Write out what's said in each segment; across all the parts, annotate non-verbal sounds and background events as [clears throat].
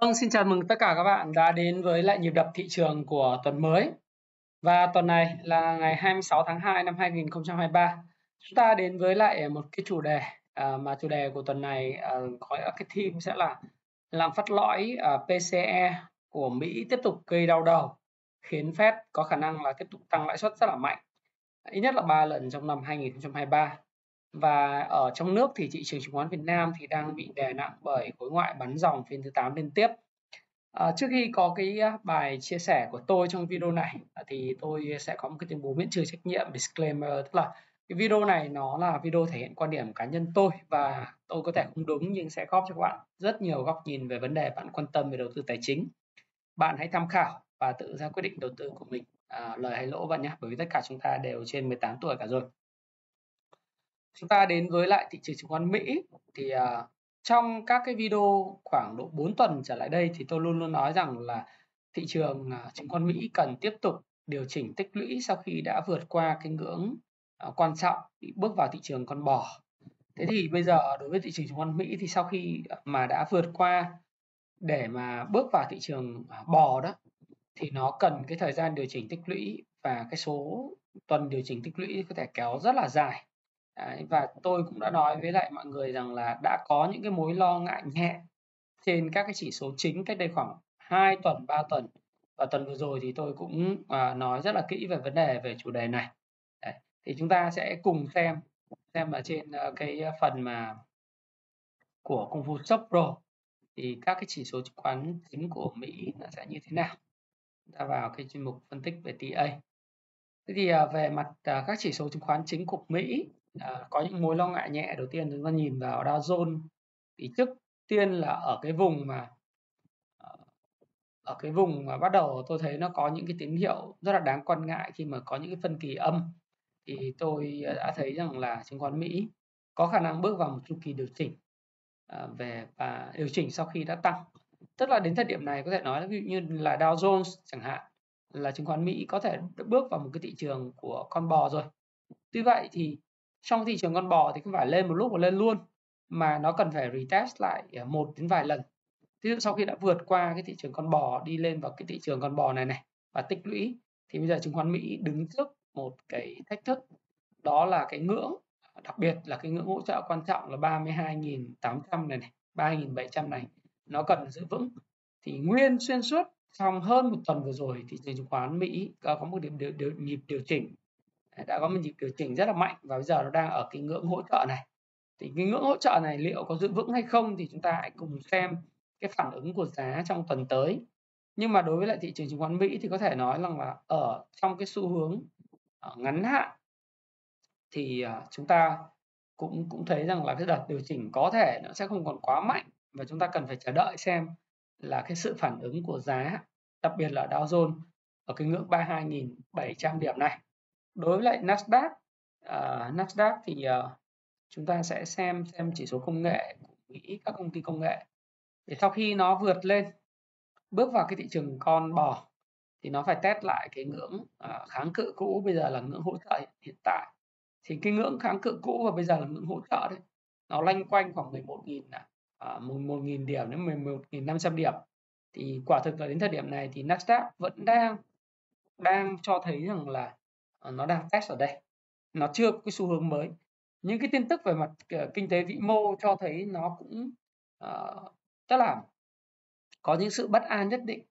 Vâng, xin chào mừng tất cả các bạn đã đến với lại nhịp đập thị trường của tuần mới. Và tuần này là ngày 26 tháng 2 năm 2023. Chúng ta đến với lại một cái chủ đề à, mà chủ đề của tuần này à, có cái theme sẽ là làm phát lõi à, PCE của Mỹ tiếp tục gây đau đầu khiến Fed có khả năng là tiếp tục tăng lãi suất rất là mạnh ít nhất là 3 lần trong năm 2023 và ở trong nước thì thị trường chứng khoán Việt Nam thì đang bị đè nặng bởi khối ngoại bắn dòng phiên thứ 8 liên tiếp. À, trước khi có cái à, bài chia sẻ của tôi trong video này à, thì tôi sẽ có một cái tuyên bố miễn trừ trách nhiệm disclaimer tức là cái video này nó là video thể hiện quan điểm cá nhân tôi và tôi có thể không đúng nhưng sẽ góp cho các bạn rất nhiều góc nhìn về vấn đề bạn quan tâm về đầu tư tài chính. Bạn hãy tham khảo và tự ra quyết định đầu tư của mình à, lời hay lỗ bạn nhé bởi vì tất cả chúng ta đều trên 18 tuổi cả rồi chúng ta đến với lại thị trường chứng khoán Mỹ thì uh, trong các cái video khoảng độ 4 tuần trở lại đây thì tôi luôn luôn nói rằng là thị trường uh, chứng khoán Mỹ cần tiếp tục điều chỉnh tích lũy sau khi đã vượt qua cái ngưỡng uh, quan trọng bước vào thị trường con bò. Thế thì bây giờ đối với thị trường chứng khoán Mỹ thì sau khi mà đã vượt qua để mà bước vào thị trường bò đó thì nó cần cái thời gian điều chỉnh tích lũy và cái số tuần điều chỉnh tích lũy có thể kéo rất là dài Đấy, và tôi cũng đã nói với lại mọi người rằng là đã có những cái mối lo ngại nhẹ trên các cái chỉ số chính cách đây khoảng 2 tuần 3 tuần. Và tuần vừa rồi thì tôi cũng à, nói rất là kỹ về vấn đề về chủ đề này. Đấy. thì chúng ta sẽ cùng xem xem ở trên uh, cái phần mà của công vụ shop pro thì các cái chỉ số chứng khoán chính của Mỹ nó sẽ như thế nào. Ta vào cái chuyên mục phân tích về TA thế thì uh, về mặt uh, các chỉ số chứng khoán chính của Mỹ à, có những mối lo ngại nhẹ đầu tiên chúng ta nhìn vào Dow Jones thì trước tiên là ở cái vùng mà ờ, ở cái vùng mà bắt đầu tôi thấy nó có những cái tín hiệu rất là đáng quan ngại khi mà có những cái phân kỳ âm. Thì tôi ờ, đã thấy rằng là chứng khoán Mỹ có khả năng bước vào một chu kỳ điều chỉnh à, về và điều chỉnh sau khi đã tăng. Tức là đến thời điểm này có thể nói ví dụ như là Dow Jones chẳng hạn là chứng khoán Mỹ có thể bước vào một cái thị trường của con bò rồi. Tuy vậy thì trong thị trường con bò thì không phải lên một lúc mà lên luôn mà nó cần phải retest lại ờ, một đến vài lần. Ví dụ sau khi đã vượt qua cái thị trường con bò đi lên vào cái thị trường con bò này này và tích lũy thì bây giờ chứng khoán Mỹ đứng trước một cái thách thức. Đó là cái ngưỡng đặc biệt là cái ngưỡng hỗ trợ quan trọng là 32.800 này này 3.700 này nó cần giữ vững. Thì nguyên xuyên suốt trong hơn một tuần vừa rồi thị trường chứng khoán Mỹ có một điểm điều, điều, nhịp điều chỉnh đã có một nhịp điều chỉnh rất là mạnh và bây giờ nó đang ở cái ngưỡng hỗ trợ này. Thì cái ngưỡng hỗ trợ này liệu có giữ vững hay không thì chúng ta hãy cùng xem cái phản ứng của giá trong tuần tới. Nhưng mà đối với lại thị trường chứng khoán Mỹ thì có thể nói rằng là ở trong cái xu hướng ờ, ngắn hạn thì ờ, chúng ta cũng cũng thấy rằng là cái đợt điều chỉnh có thể nó sẽ không còn quá mạnh và chúng ta cần phải chờ đợi xem là cái sự phản ứng của giá, đặc biệt là Dow Jones ở cái ngưỡng 32.700 điểm này đối với lại Nasdaq uh, Nasdaq thì uh, chúng ta sẽ xem xem chỉ số công nghệ của Mỹ các công ty công nghệ. Để sau khi nó vượt lên bước vào cái thị trường con bò thì nó phải test lại cái ngưỡng uh, kháng cự cũ bây giờ là ngưỡng hỗ trợ hiện tại. Thì cái ngưỡng kháng cự cũ và bây giờ là ngưỡng hỗ trợ đấy nó lanh quanh khoảng 11.000 à, à 11.000 điểm đến 11.500 điểm. Thì quả thực là đến thời điểm này thì Nasdaq vẫn đang đang cho thấy rằng là Ờ, nó đang test ở đây. Nó chưa có cái xu hướng mới. Những cái tin tức về mặt ờ, kinh tế vĩ mô cho thấy nó cũng ờ, uh, tức là có những sự bất an nhất định.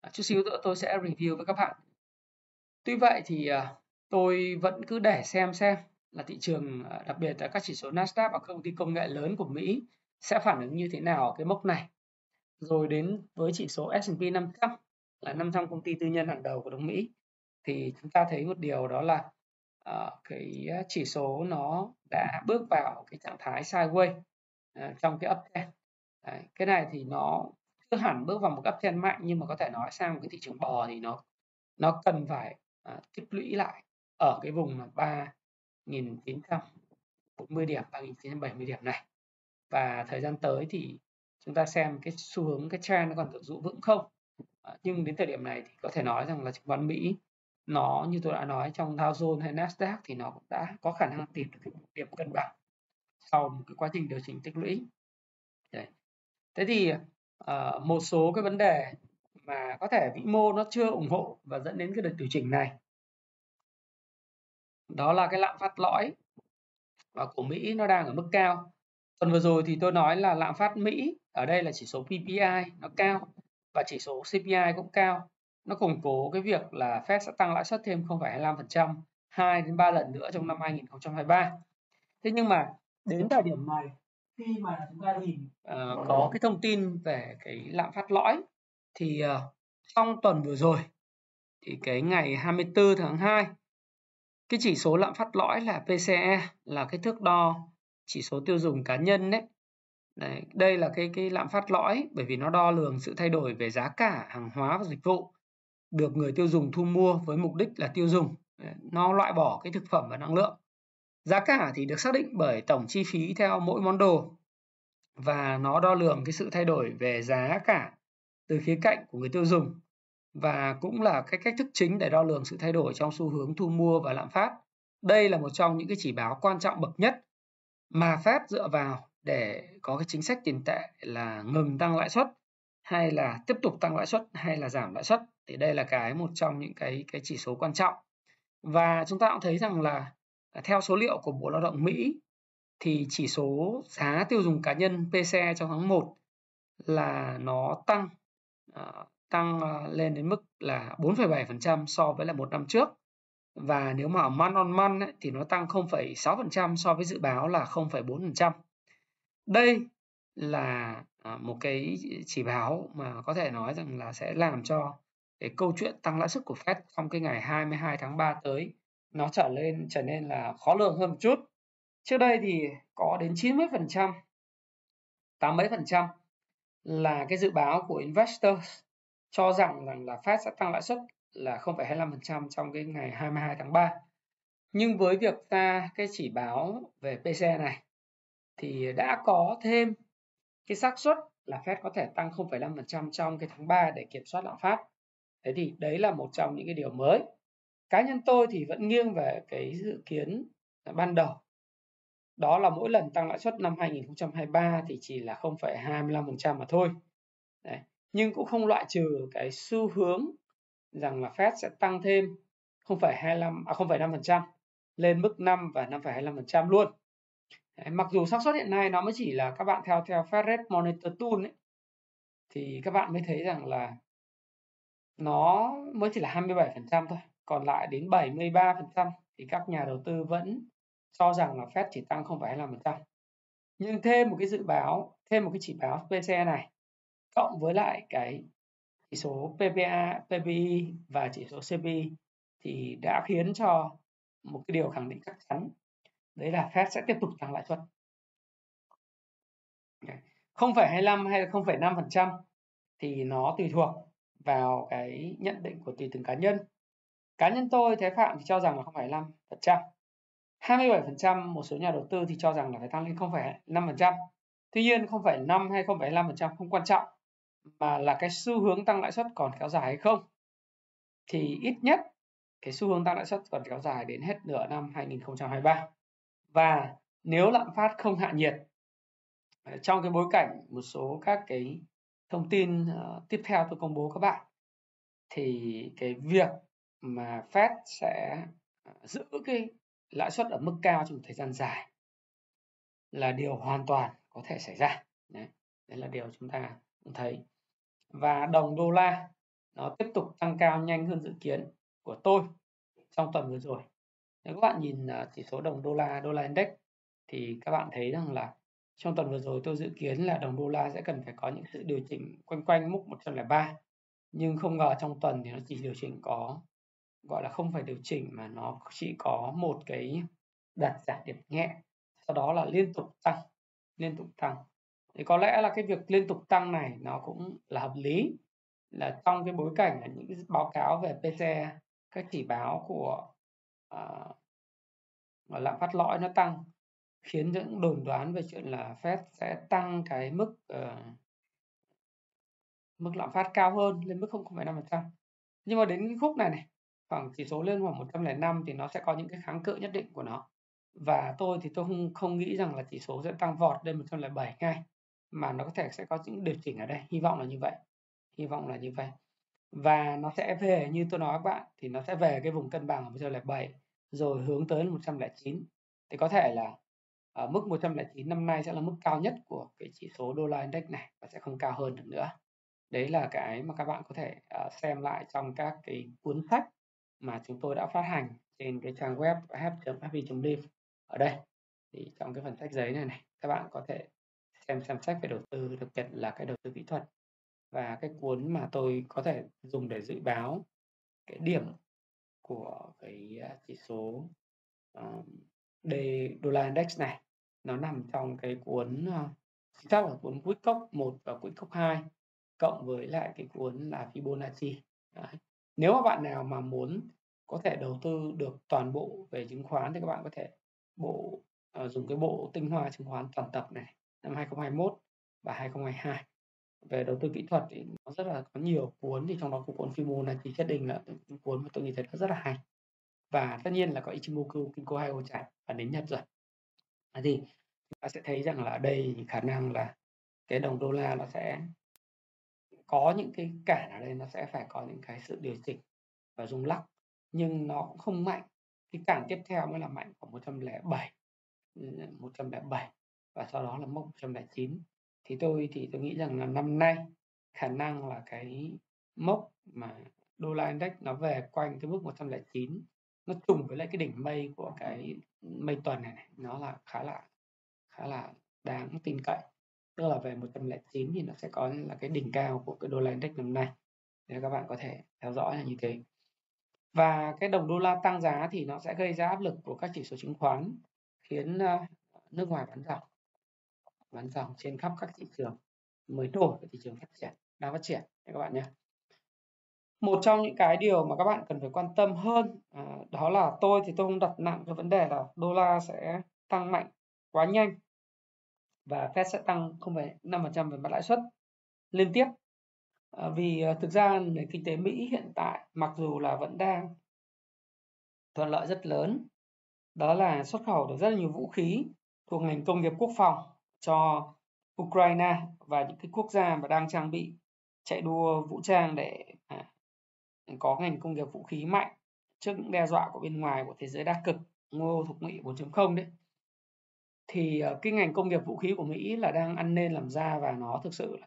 À, chút xíu nữa tôi sẽ review với các bạn. Tuy vậy thì uh, tôi vẫn cứ để xem xem là thị trường uh, đặc biệt là các chỉ số Nasdaq và các công ty công nghệ lớn của Mỹ sẽ phản ứng như thế nào ở cái mốc này. Rồi đến với chỉ số S&P 500 là 500 công ty tư nhân hàng đầu của nước Mỹ thì chúng ta thấy một điều đó là uh, cái chỉ số nó đã bước vào cái trạng thái sideways uh, trong cái uptrend Đấy, cái này thì nó chưa hẳn bước vào một uptrend mạnh nhưng mà có thể nói sang một cái thị trường bò thì nó nó cần phải uh, tích lũy lại ở cái vùng là ba nghìn chín trăm bốn mươi điểm ba nghìn chín trăm bảy mươi điểm này. Và thời gian tới thì chúng ta xem cái xu hướng cái trend nó còn được giữ vững không? À, nhưng đến thời điểm này thì có thể nói rằng là chứng khoán Mỹ nó như tôi đã nói trong Dow Jones hay Nasdaq thì nó cũng đã có khả năng tìm được cái điểm cân bằng sau một cái quá trình điều chỉnh tích lũy. Đấy. thế thì uh, một số cái vấn đề mà có thể vĩ mô nó chưa ủng hộ và dẫn đến cái đợt điều chỉnh này. Đó là cái lạm phát lõi và của Mỹ nó đang ở mức cao. Tuần vừa rồi thì tôi nói là lạm phát Mỹ ở đây là chỉ số PPI nó cao và chỉ số CPI cũng cao nó củng cố cái việc là Fed sẽ tăng lãi suất thêm 0,25% 2 đến 3 lần nữa trong năm 2023 thế nhưng mà đến thời điểm này khi mà chúng ta nhìn uh, có cái thông tin về cái lạm phát lõi thì uh, trong tuần vừa rồi thì cái ngày 24 tháng 2 cái chỉ số lạm phát lõi là PCE là cái thước đo chỉ số tiêu dùng cá nhân đấy. Đấy, đây là cái cái lạm phát lõi bởi vì nó đo lường sự thay đổi về giá cả hàng hóa và dịch vụ được người tiêu dùng thu mua với mục đích là tiêu dùng. Nó loại bỏ cái thực phẩm và năng lượng. Giá cả thì được xác định bởi tổng chi phí theo mỗi món đồ và nó đo lường cái sự thay đổi về giá cả từ khía cạnh của người tiêu dùng và cũng là cái cách thức chính để đo lường sự thay đổi trong xu hướng thu mua và lạm phát. Đây là một trong những cái chỉ báo quan trọng bậc nhất mà Fed dựa vào để có cái chính sách tiền tệ là ngừng tăng lãi suất hay là tiếp tục tăng lãi suất hay là giảm lãi suất thì đây là cái một trong những cái cái chỉ số quan trọng và chúng ta cũng thấy rằng là à, theo số liệu của Bộ Lao động Mỹ thì chỉ số giá tiêu dùng cá nhân PCE trong tháng 1 là nó tăng uh, tăng à, lên đến mức là 4,7% so với là một năm trước và nếu mà man on man ấy, thì nó tăng 0,6% so với dự báo là 0,4%. Đây là một cái chỉ báo mà có thể nói rằng là sẽ làm cho cái câu chuyện tăng lãi suất của Fed trong cái ngày 22 tháng 3 tới nó trở lên trở nên là khó lường hơn một chút. Trước đây thì có đến 90%, 8 mấy phần trăm là cái dự báo của investors cho rằng rằng là Fed sẽ tăng lãi suất là 0,25% trong cái ngày 22 tháng 3. Nhưng với việc ra cái chỉ báo về PCE này thì đã có thêm cái xác suất là Fed có thể tăng 0,5% trong cái tháng 3 để kiểm soát lạm phát. Thế thì đấy là một trong những cái điều mới. Cá nhân tôi thì vẫn nghiêng về cái dự kiến ban đầu. Đó là mỗi lần tăng lãi suất năm 2023 thì chỉ là 0,25% mà thôi. Đấy. Nhưng cũng không loại trừ cái xu hướng rằng là Fed sẽ tăng thêm 0,25 à 0,5% lên mức 5 và 5,25% luôn. Đấy, mặc dù xác suất hiện nay nó mới chỉ là các bạn theo theo Fed Rate Monitor Tool ấy, thì các bạn mới thấy rằng là nó mới chỉ là 27% thôi, còn lại đến 73% thì các nhà đầu tư vẫn cho rằng là Fed chỉ tăng 0,25%. Nhưng thêm một cái dự báo, thêm một cái chỉ báo PCE này cộng với lại cái chỉ số PPA, PPI và chỉ số CPI thì đã khiến cho một cái điều khẳng định chắc chắn đấy là Fed sẽ tiếp tục tăng lãi suất 0,25 hay là 0,5% thì nó tùy thuộc vào cái nhận định của tùy từng cá nhân. Cá nhân tôi thế phạm thì cho rằng là 0,5% 27% một số nhà đầu tư thì cho rằng là phải tăng lên 0,5% tuy nhiên 0,5 hay 0,5% không quan trọng mà là cái xu hướng tăng lãi suất còn kéo dài hay không. Thì ít nhất cái xu hướng tăng lãi suất còn kéo dài đến hết nửa năm 2023 và nếu lạm phát không hạ nhiệt trong cái bối cảnh một số các cái thông tin uh, tiếp theo tôi công bố các bạn. Thì cái việc mà Fed sẽ ờ, giữ cái lãi suất ở mức cao trong thời gian dài là điều hoàn toàn có thể xảy ra. Đấy, đấy là điều chúng ta cũng thấy. Và đồng đô la nó tiếp tục tăng cao nhanh hơn dự kiến của tôi trong tuần vừa rồi. Nếu các bạn nhìn ờ, chỉ số đồng đô la đô la index thì các bạn thấy rằng là trong tuần vừa rồi tôi dự kiến là đồng đô la sẽ cần phải có những sự điều chỉnh quanh quanh mức 103 nhưng không ngờ trong tuần thì nó chỉ điều chỉnh có gọi là không phải điều chỉnh mà nó chỉ có một cái đặt giảm điểm nhẹ sau đó là liên tục tăng liên tục tăng. Thì có lẽ là cái việc liên tục tăng này nó cũng là hợp lý là trong cái bối cảnh là những cái báo cáo về PCE các chỉ báo của ờ, uh, lạm phát lõi nó tăng khiến những đồn đoán về chuyện là Fed sẽ tăng cái mức uh, mức lạm phát cao hơn lên mức 0,5%. Nhưng mà đến khúc này này, khoảng chỉ số lên khoảng 105 thì nó sẽ có những cái kháng cự nhất định của nó. Và tôi thì tôi không không nghĩ rằng là chỉ số sẽ tăng vọt lên 107 ngay. mà nó có thể sẽ có những điều chỉnh ở đây hy vọng là như vậy hy vọng là như vậy và nó sẽ về như tôi nói các bạn thì nó sẽ về cái vùng cân bằng ở 107 rồi hướng tới 109 thì có thể là ở mức 109 năm nay sẽ là mức cao nhất của cái chỉ số đô la index này và sẽ không cao hơn được nữa. Đấy là cái mà các bạn có thể uh, xem lại trong các cái cuốn sách mà chúng tôi đã phát hành trên cái trang web hep.fv.live ở đây thì trong cái phần sách giấy này này các bạn có thể xem xem sách về đầu tư đặc biệt là cái đầu tư kỹ thuật. Và cái cuốn mà tôi có thể dùng để dự báo cái điểm của cái ờ, chỉ số đề đô la index này nó nằm trong cái cuốn ờ, chính xác là cuốn Quick 1 và Quick 2 cộng với lại cái cuốn là Fibonacci. Đấy. nếu mà bạn nào mà muốn có thể đầu tư được toàn bộ về chứng khoán thì các bạn có thể bộ uh, dùng cái bộ tinh hoa chứng khoán toàn tập này năm 2021 và 2022 về đầu tư kỹ thuật thì nó rất là có nhiều cuốn thì trong đó có cuốn Fibonacci nhất định là cuốn mà tôi nghĩ thấy nó rất là hay và tất nhiên là có Ichimoku, Kinko Hayo chạy và đến Nhật rồi. Thì chúng ta sẽ thấy rằng là ở đây khả năng là cái đồng đô la nó sẽ có những cái cản ở đây, nó sẽ phải có những cái sự điều chỉnh và rung lắc. Nhưng nó cũng không mạnh. Cái cản tiếp theo mới là mạnh của 107 107 và sau đó là mốc 109 thì tôi thì tôi nghĩ rằng là năm nay khả năng là cái mốc mà đô la index nó về quanh cái mức 109 nó trùng với lại cái đỉnh mây của cái mây tuần này, này nó là khá là khá là đáng tin cậy. Tức là về 109 thì nó sẽ có là cái đỉnh cao của cái đô la index năm nay. Để các bạn có thể theo dõi là như thế. Và cái đồng đô la tăng giá thì nó sẽ gây ra áp lực của các chỉ số chứng khoán khiến ờ, nước ngoài bán dòng bán dòng trên khắp các thị trường mới nổi của thị trường phát triển đang phát triển. Các bạn nhé một trong những cái điều mà các bạn cần phải quan tâm hơn à, đó là tôi thì tôi không đặt nặng cái vấn đề là đô la sẽ tăng mạnh quá nhanh và Fed sẽ tăng 0,5% về mặt lãi suất liên tiếp. À, vì à, thực ra nền kinh tế Mỹ hiện tại mặc dù là vẫn đang thuận lợi rất lớn đó là xuất khẩu được rất là nhiều vũ khí thuộc ngành công nghiệp quốc phòng cho Ukraine và những cái quốc gia mà đang trang bị chạy đua vũ trang để à, có ngành công nghiệp vũ khí mạnh trước những đe dọa của bên ngoài của thế giới đa cực ngô thục nghị 4.0 đấy thì ờ, cái ngành công nghiệp vũ khí của Mỹ là đang ăn nên làm ra và nó thực sự là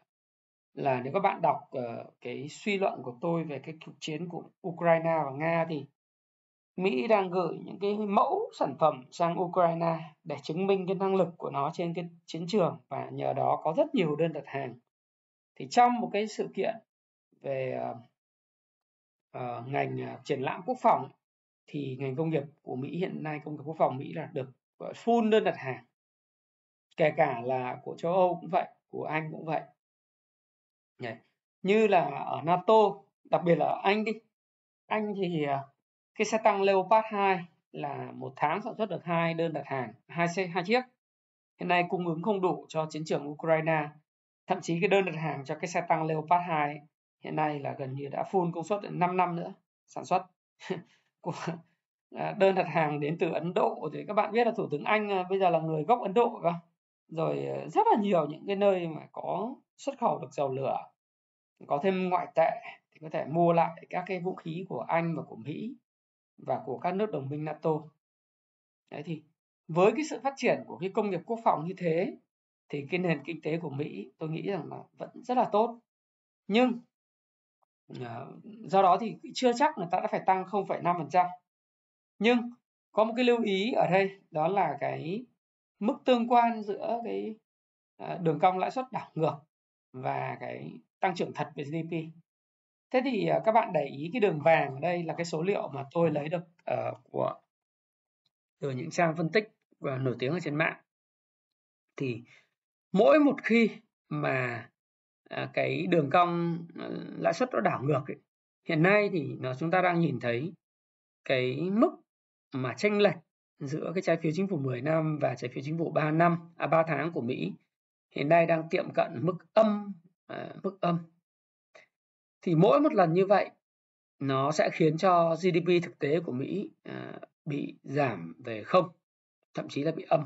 là nếu các bạn đọc uh, cái suy luận của tôi về cái cuộc chiến của Ukraine và Nga thì Mỹ đang gửi những cái mẫu sản phẩm sang Ukraine để chứng minh cái năng lực của nó trên cái chiến trường và nhờ đó có rất nhiều đơn đặt hàng. Thì trong một cái sự kiện về uh, uh, ngành uh, triển lãm quốc phòng thì ngành công nghiệp của Mỹ hiện nay công nghiệp quốc phòng Mỹ là được full đơn đặt hàng. Kể cả là của châu Âu cũng vậy, của Anh cũng vậy. Đấy. Như là ở NATO, đặc biệt là ở Anh đi. Anh thì à, cái xe tăng Leopard 2 là một tháng sản xuất được hai đơn đặt hàng, hai xe hai chiếc. Hiện nay cung ứng không đủ cho chiến trường Ukraine. Thậm chí cái đơn đặt hàng cho cái xe tăng Leopard 2 hiện nay là gần như đã full công suất 5 năm nữa sản xuất. [laughs] của à, đơn đặt hàng đến từ Ấn Độ thì các bạn biết là thủ tướng Anh à, bây giờ là người gốc Ấn Độ cơ. Rồi à, rất là nhiều những cái nơi mà có xuất khẩu được dầu lửa, có thêm ngoại tệ thì có thể mua lại các cái vũ khí của Anh và của Mỹ và của các nước đồng minh NATO. Đấy thì với cái sự phát triển của cái công nghiệp quốc phòng như thế thì cái nền kinh tế của Mỹ tôi nghĩ rằng là vẫn rất là tốt. Nhưng Ờ, do đó thì chưa chắc người ta đã phải tăng 0,5%. Nhưng có một cái lưu ý ở đây đó là cái mức tương quan giữa cái ờ, đường cong lãi suất đảo ngược và cái tăng trưởng thật về GDP thế thì ờ, các bạn để ý cái đường vàng ở đây là cái số liệu mà tôi lấy được uh, của từ những trang phân tích và nổi tiếng ở trên mạng thì mỗi một khi mà À, cái đường cong à, lãi suất nó đảo ngược ấy, hiện nay thì nó chúng ta đang nhìn thấy cái mức mà tranh lệch giữa cái trái phiếu chính phủ 10 năm và trái phiếu chính phủ 3 năm à 3 tháng của Mỹ. Hiện nay đang tiệm cận mức âm à, mức âm. Thì mỗi một lần như vậy nó sẽ khiến cho GDP thực tế của Mỹ à, bị giảm về không thậm chí là bị âm.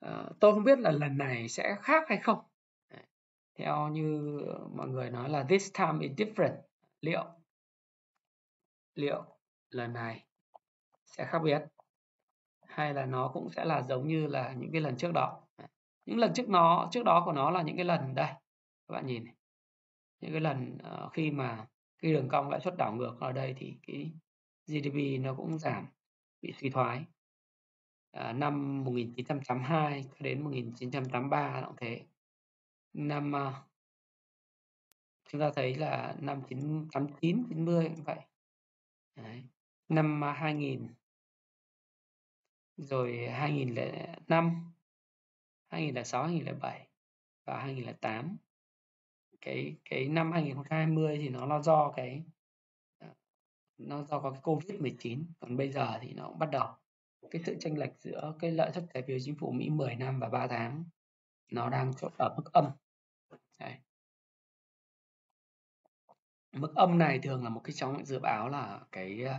À, tôi không biết là lần này sẽ khác hay không theo như mọi người nói là this time is different. Liệu liệu lần này sẽ khác biệt? Hay là nó cũng sẽ là giống như là những cái lần trước đó? Những lần trước nó trước đó của nó là những cái lần đây các bạn nhìn này. những cái lần uh, khi mà cái đường cong lãi suất đảo ngược ở đây thì cái GDP nó cũng giảm bị suy thoái. À, năm 1982 đến 1983 cũng thế năm ờ, chúng ta thấy là năm 1989 90 cũng vậy. Đấy. năm ờ, 2000 rồi 2005 2006 2007 và 2008 cái cái năm 2020 thì nó là do cái ờ, nó do có cái Covid 19 còn bây giờ thì nó cũng bắt đầu. Cái sự chênh lệch giữa cái lợi suất trái phiếu chính phủ Mỹ 10 năm và 3 tháng, nó đang ở mức âm. Đấy. mức âm này thường là một cái trong dự báo là cái ờ,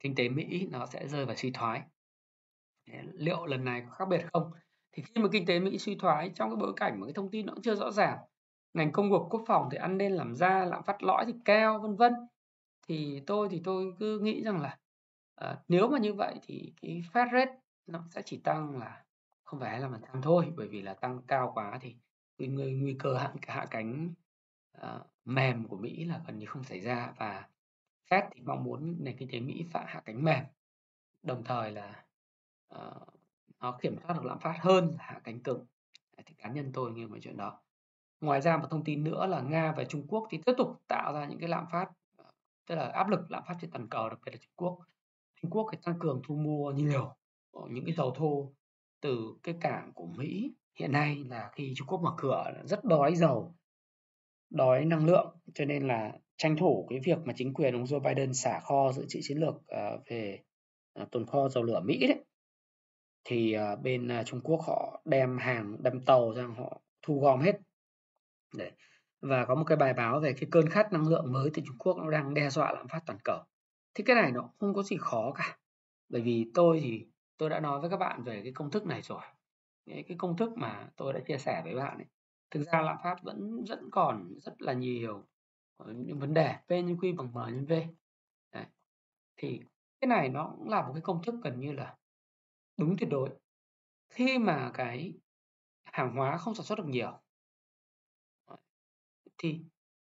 kinh tế Mỹ nó sẽ rơi vào suy thoái liệu lần này có khác biệt không thì khi mà kinh tế Mỹ suy thoái trong cái bối cảnh mà cái thông tin nó cũng chưa rõ ràng ngành công nghiệp quốc phòng thì ăn nên làm ra lạm phát lõi thì cao vân vân thì tôi thì tôi cứ nghĩ rằng là à, nếu mà như vậy thì cái Fed rate nó sẽ chỉ tăng là không phải là phần trăm thôi bởi vì là tăng cao quá thì cái nguy, nguy cơ hạ, hạ cánh uh, mềm của Mỹ là gần như không xảy ra và Fed thì mong muốn nền kinh tế Mỹ phải hạ cánh mềm. Đồng thời là uh, nó kiểm soát được lạm phát hơn là hạ cánh cứng. Thì cá nhân tôi nghiêng về chuyện đó. Ngoài ra một thông tin nữa là nga và trung quốc thì tiếp tục tạo ra những cái lạm phát ờ, tức là áp lực lạm phát trên toàn cầu đặc biệt là trung quốc. Trung quốc thì tăng cường thu mua nhiều những cái dầu thô từ cái cảng của mỹ hiện nay là khi trung quốc mở cửa rất đói dầu đói năng lượng, cho nên là tranh thủ cái việc mà chính quyền ông Joe Biden xả kho dự trữ chiến lược ờ, về ờ, tồn kho dầu lửa Mỹ đấy. Thì ờ, bên Trung Quốc họ đem hàng, đem tàu ra họ thu gom hết. Đấy. và có một cái bài báo về cái cơn khát năng lượng mới từ Trung Quốc nó đang đe dọa lạm phát toàn cầu. Thì cái này nó không có gì khó cả, bởi vì tôi thì tôi đã nói với các bạn về cái công thức này rồi cái, công thức mà tôi đã chia sẻ với bạn ấy. Thực ra lạm phát vẫn vẫn còn rất là nhiều ờ, những vấn đề P nhân Q bằng M nhân V. Đấy. thì cái này nó cũng là một cái công thức gần như là đúng tuyệt đối. Khi mà cái hàng hóa không sản xuất được nhiều thì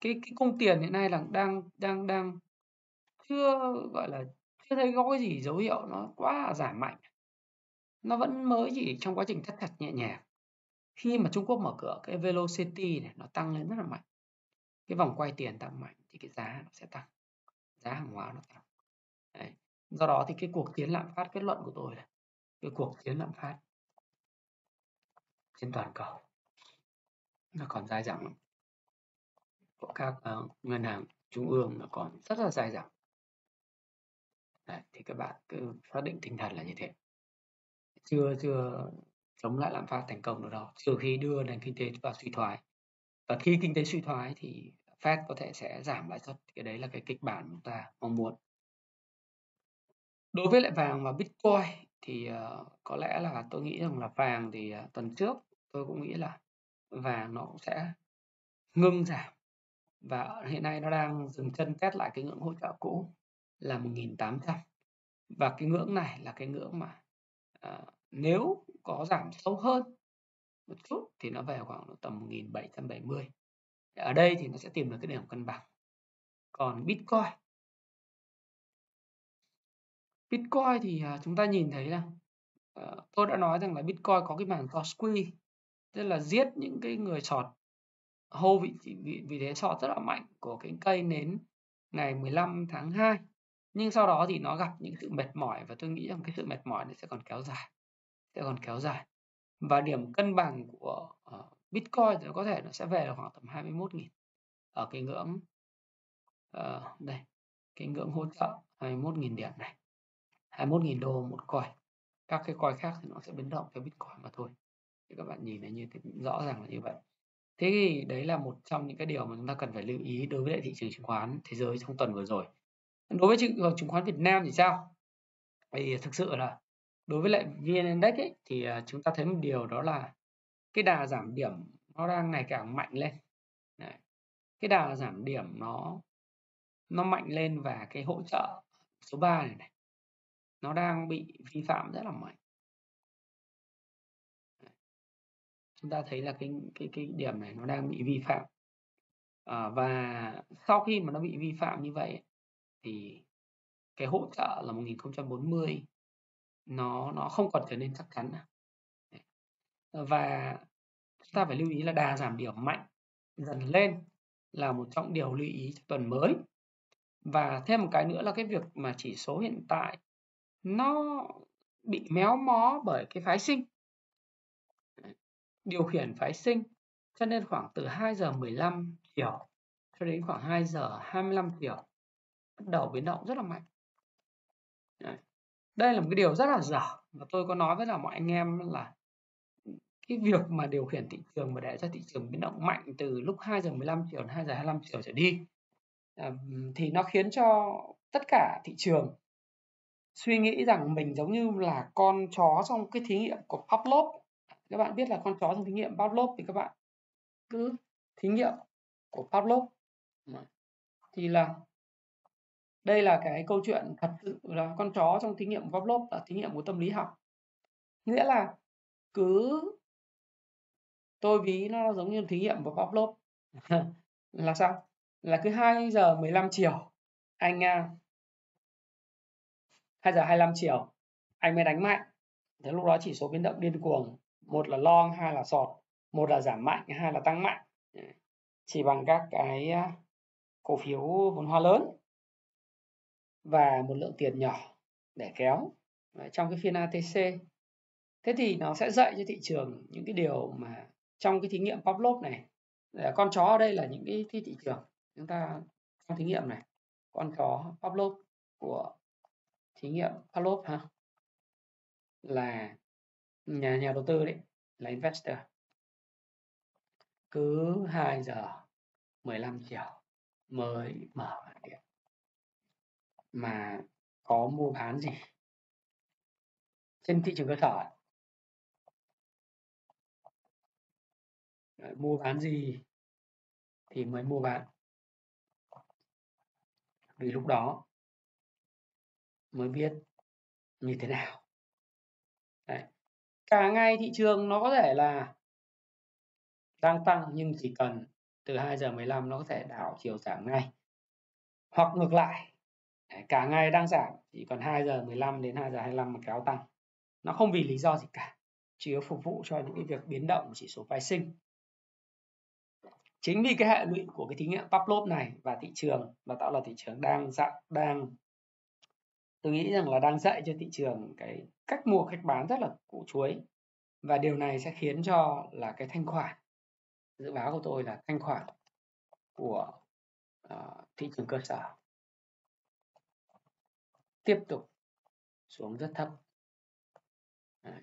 cái cái cung tiền hiện nay là đang đang đang chưa gọi là chưa thấy có cái gì dấu hiệu nó quá giảm mạnh nó vẫn mới chỉ trong quá trình thắt chặt nhẹ nhàng. Khi mà Trung Quốc mở cửa cái velocity này nó tăng lên rất là mạnh. Cái vòng quay tiền tăng mạnh thì cái giá nó sẽ tăng. Giá hàng hóa nó tăng. Đấy. do đó thì cái cuộc chiến lạm phát kết luận của tôi là cái cuộc chiến lạm phát trên toàn cầu nó còn dài dẳng lắm. Của các uh, ngân hàng trung ương nó còn rất là dài dẳng. Đấy, thì các bạn cứ xác định tinh thần là như thế chưa chưa chống lại lạm phát thành công được đâu trừ khi đưa nền kinh tế vào suy thoái. Và khi kinh tế suy thoái thì Fed có thể sẽ giảm lãi suất cái đấy là cái kịch bản chúng ta mong muốn. Đối với lại vàng và Bitcoin thì uh, có lẽ là tôi nghĩ rằng là vàng thì uh, tuần trước tôi cũng nghĩ là vàng nó cũng sẽ ngưng giảm. Và hiện nay nó đang dừng chân test lại cái ngưỡng hỗ trợ cũ là 1.800 và cái ngưỡng này là cái ngưỡng mà uh, nếu có giảm sâu hơn một chút thì nó về khoảng tầm 1770 ở đây thì nó sẽ tìm được cái điểm cân bằng. Còn Bitcoin. Bitcoin thì à, chúng ta nhìn thấy là ờ, tôi đã nói rằng là Bitcoin có cái mảng short squeeze, tức là giết những cái người short hô vị vị vị thế short rất là mạnh của cái cây nến ngày 15 tháng 2 nhưng sau đó thì nó gặp những sự mệt mỏi và tôi nghĩ rằng cái sự mệt mỏi này sẽ còn kéo dài sẽ còn kéo dài. Và điểm cân bằng của uh, Bitcoin thì có thể nó sẽ về là khoảng tầm 21.000 ở cái ngưỡng uh, đây cái ngưỡng hỗ trợ 21.000 điểm này. 21.000 đô một coin. Các cái coin khác thì nó sẽ biến động theo Bitcoin mà thôi. Thì các bạn nhìn thấy như thế rõ ràng là như vậy. Thế thì đấy là một trong những cái điều mà chúng ta cần phải lưu ý đối với lại thị trường chứng khoán thế giới trong tuần vừa rồi. Đối với trường chứng khoán Việt Nam thì sao? Thì thực sự là đối với lại VN Index ấy, thì à, chúng ta thấy một điều đó là cái đà giảm điểm nó đang ngày càng mạnh lên. Đấy. cái đà giảm điểm nó nó mạnh lên và cái hỗ trợ số 3 này này nó đang bị vi phạm rất là mạnh. Chúng ta thấy là cái cái cái điểm này nó đang bị vi phạm. À, và sau khi mà nó bị vi phạm như vậy thì cái hỗ trợ là 1040 nó nó không còn trở nên chắc chắn nữa. Ờ, và chúng ta phải lưu ý là đà giảm điểm mạnh dần lên là một trong điều lưu ý cho tuần mới. Và thêm một cái nữa là cái việc mà chỉ số hiện tại nó bị méo mó bởi cái phái sinh. Điều khiển phái sinh cho nên khoảng từ 2 giờ 15 chiều cho đến khoảng 2 giờ 25 chiều bắt đầu biến động rất là mạnh. Đấy đây là một cái điều rất là dở và tôi có nói với là mọi anh em là cái việc mà điều khiển thị trường và để cho thị trường biến động mạnh từ lúc 2 giờ 15 chiều đến 2 giờ 25 chiều trở đi thì nó khiến cho tất cả thị trường suy nghĩ rằng mình giống như là con chó trong cái thí nghiệm của Pavlov. Các bạn biết là con chó trong thí nghiệm Pavlov thì các bạn cứ thí nghiệm của Pavlov. Thì là đây là cái câu chuyện thật sự là con chó trong thí nghiệm Pavlov là thí nghiệm của tâm lý học. Nghĩa là cứ tôi ví nó giống như thí nghiệm của Pavlov [laughs] là sao? Là cứ 2 giờ 15 chiều, anh à, 2 giờ 25 chiều, anh mới đánh mạnh. Thế lúc đó chỉ số biến động điên cuồng, một là long, hai là sọt, một là giảm mạnh, hai là tăng mạnh. Chỉ bằng các cái à, cổ phiếu vốn hóa lớn và một lượng tiền nhỏ để kéo à, trong cái phiên ATC thế thì nó sẽ dạy cho thị trường những cái điều mà trong cái thí nghiệm Pavlov này. Con chó ở đây là những cái, cái thị trường chúng ta trong thí nghiệm này. Con chó Pavlov của thí nghiệm Pavlov ha là nhà nhà đầu tư đấy là investor. Cứ 2 giờ 15 chiều mới mở điện mà có mua bán gì? Trên thị trường cơ sở mua bán gì thì mới mua bán. Vì lúc đó mới biết như thế nào. Đấy. cả ngày thị trường nó có thể là đang tăng nhưng chỉ cần từ 2 giờ 15 nó có thể đảo chiều giảm ngay. Hoặc ngược lại cả ngày đang giảm chỉ còn 2 giờ 15 đến 2 giờ 25 mà kéo tăng. Nó không vì lý do gì cả chỉ có phục vụ cho những cái việc biến động chỉ số phái sinh. Chính vì cái hệ lụy của cái thí nghiệm Pavlov này và thị trường và tạo là thị trường đang dạng đang tôi nghĩ rằng là đang dạy cho thị trường cái cách mua cách bán rất là củ chuối. Và điều này sẽ khiến cho là cái thanh khoản dự báo của tôi là thanh khoản của uh, thị trường cơ sở tiếp tục xuống rất thấp Đấy.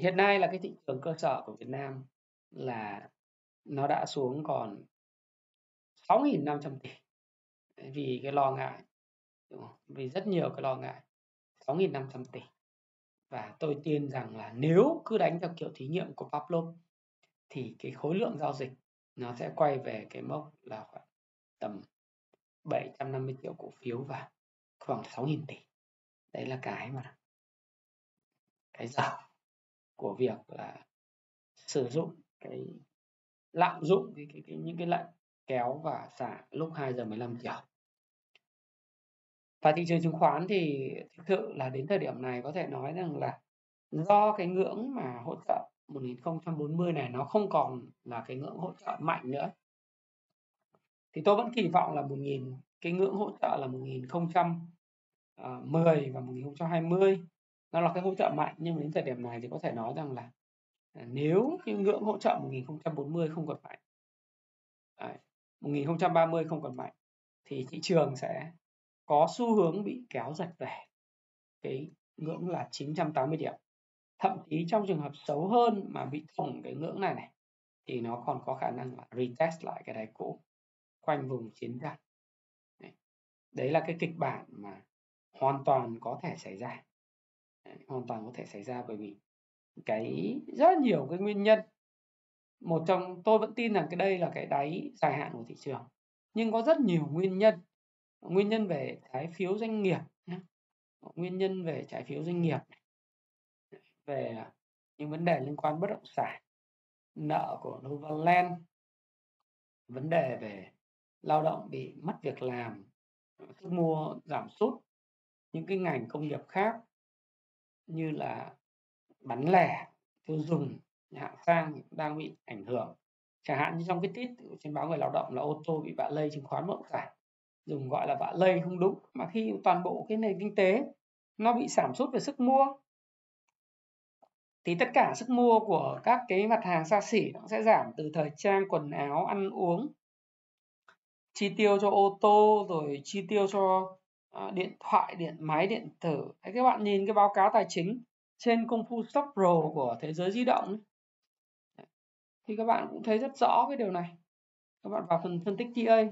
hiện nay là cái thị trường cơ sở của Việt Nam là nó đã xuống còn 6.500 tỷ vì cái lo ngại, đúng không? vì rất nhiều cái lo ngại 6.500 tỷ và tôi tin rằng là nếu cứ đánh theo kiểu thí nghiệm của Pavlov thì cái khối lượng giao dịch nó sẽ quay về cái mốc là khoảng tầm 750 triệu cổ phiếu và khoảng 6.000 tỷ. Đấy là cái mà cái dở của việc là sử dụng cái lạm dụng cái, cái, cái những cái lệnh kéo và xả lúc 2 giờ 15 chiều và thị trường chứng khoán thì thực sự là đến thời điểm này có thể nói rằng là do cái ngưỡng mà hỗ trợ 1040 này nó không còn là cái ngưỡng hỗ trợ mạnh nữa. Thì tôi vẫn kỳ vọng là 1000 cái ngưỡng hỗ trợ là Ờ, 10 và 1020 nó là cái hỗ trợ mạnh nhưng đến thời điểm này thì có thể nói rằng là à, nếu cái ngưỡng hỗ trợ 1040 không còn mạnh Đấy, 1030 không còn mạnh thì thị trường sẽ có xu hướng bị kéo giật về cái ngưỡng là 980 điểm. Thậm chí trong trường hợp xấu hơn mà bị thủng cái ngưỡng này này thì nó còn có khả năng là retest lại cái đáy cũ quanh vùng chiến tranh đấy là cái kịch bản mà hoàn toàn có thể xảy ra. Đấy, hoàn toàn có thể xảy ra bởi vì cái rất nhiều cái nguyên nhân. Một trong tôi vẫn tin rằng cái đây là cái đáy dài hạn của thị trường nhưng có rất nhiều nguyên nhân. Nguyên nhân về trái phiếu doanh nghiệp nguyên nhân về trái phiếu doanh nghiệp về à, những vấn đề liên quan bất động sản nợ của Novaland. Vấn đề về lao động bị mất việc làm sức mua giảm sút những cái ngành công nghiệp khác như là bán lẻ, tiêu dùng hạng sang đang bị ảnh hưởng. Chẳng hạn như trong cái tít trên báo người lao động là ô tô bị vạ lây chứng khoán bất động sản dùng gọi là vạ lây không đúng. Mà khi toàn bộ cái nền kinh tế nó bị giảm sút về sức mua, thì tất cả sức mua của các cái mặt hàng xa xỉ nó sẽ giảm từ thời trang, quần áo, ăn uống, chi tiêu cho ô tô, rồi chi tiêu cho À, điện thoại điện máy điện tử. Đấy, các bạn nhìn cái báo cáo tài chính trên công phu stock pro của thế giới di động thì các bạn cũng thấy rất rõ cái điều này. Các bạn vào phần phân tích TA